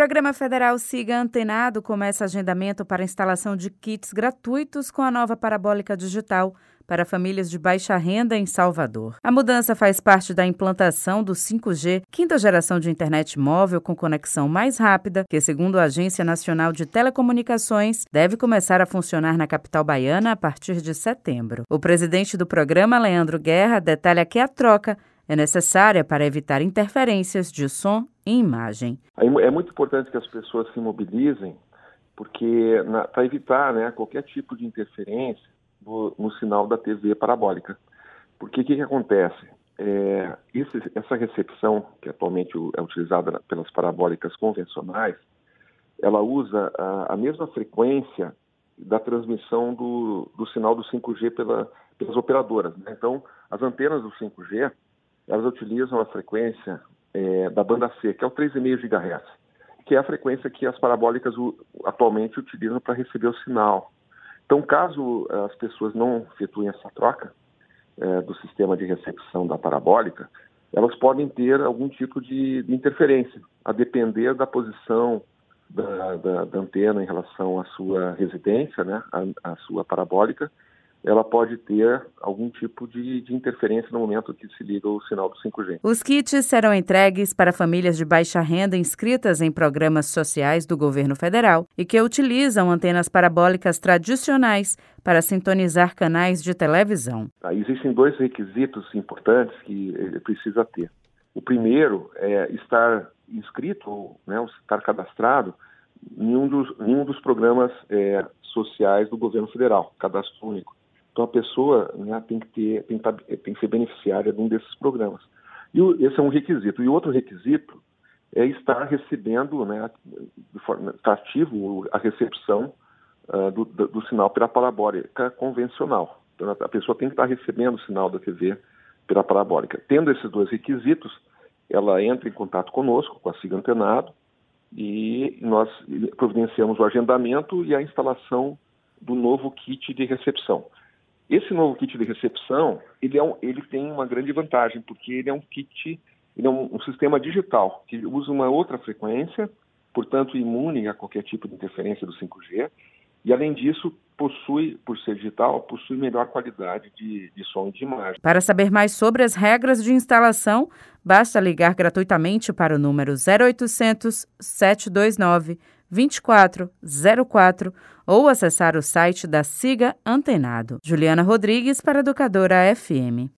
programa federal Siga Antenado começa agendamento para instalação de kits gratuitos com a nova parabólica digital para famílias de baixa renda em Salvador. A mudança faz parte da implantação do 5G, quinta geração de internet móvel com conexão mais rápida, que, segundo a Agência Nacional de Telecomunicações, deve começar a funcionar na capital baiana a partir de setembro. O presidente do programa, Leandro Guerra, detalha que a troca é necessária para evitar interferências de som e imagem. É muito importante que as pessoas se mobilizem, porque para evitar né, qualquer tipo de interferência no, no, sinal da TV parabólica. Porque o que, que, acontece? É, esse, essa recepção, que atualmente é utilizada pelas parabólicas convencionais, ela usa a, a mesma frequência da transmissão do, do sinal do 5G pela, pelas operadoras. Né? Então, as antenas do 5G elas utilizam a frequência é, da banda C, que é o 3,5 GHz, que é a frequência que as parabólicas atualmente utilizam para receber o sinal. Então, caso as pessoas não efetuem essa troca é, do sistema de recepção da parabólica, elas podem ter algum tipo de, de interferência, a depender da posição da, da, da, antena em relação à sua residência, né, a, a sua parabólica, ela pode ter algum tipo de, de, interferência no momento que se liga o sinal do 5G. Os kits serão entregues para famílias de baixa renda inscritas em programas sociais do governo federal e que utilizam antenas parabólicas tradicionais para sintonizar canais de televisão. Ah, existem dois requisitos importantes que ele precisa ter. O primeiro é estar inscrito, né, estar cadastrado em um dos, em um dos programas é, sociais do governo federal, cadastro único. Então a pessoa né, tem, que ter, tem, que tem que ser beneficiária de um desses programas. E o, esse é um requisito. E outro requisito é estar recebendo, né, estar ativo a recepção uh, do, do, do, sinal parabólica convencional. Então a pessoa tem que estar recebendo o sinal da TV pela parabólica. Tendo esses dois requisitos, ela entra em contato conosco, com a SIGA Antenado, e nós providenciamos o agendamento e a instalação do novo kit de recepção. Esse novo kit de recepção, ele, é um, ele tem uma grande vantagem, porque ele é um kit, ele é um, um sistema digital, que usa uma outra frequência, portanto imune a qualquer tipo de interferência do 5G, e além disso, possui, por ser digital, possui melhor qualidade de, de som e de imagem. Para saber mais sobre as regras de instalação, basta ligar gratuitamente para o número 0800 729 2404 ou acessar o site da Siga Antenado. Juliana Rodrigues para Educadora FM.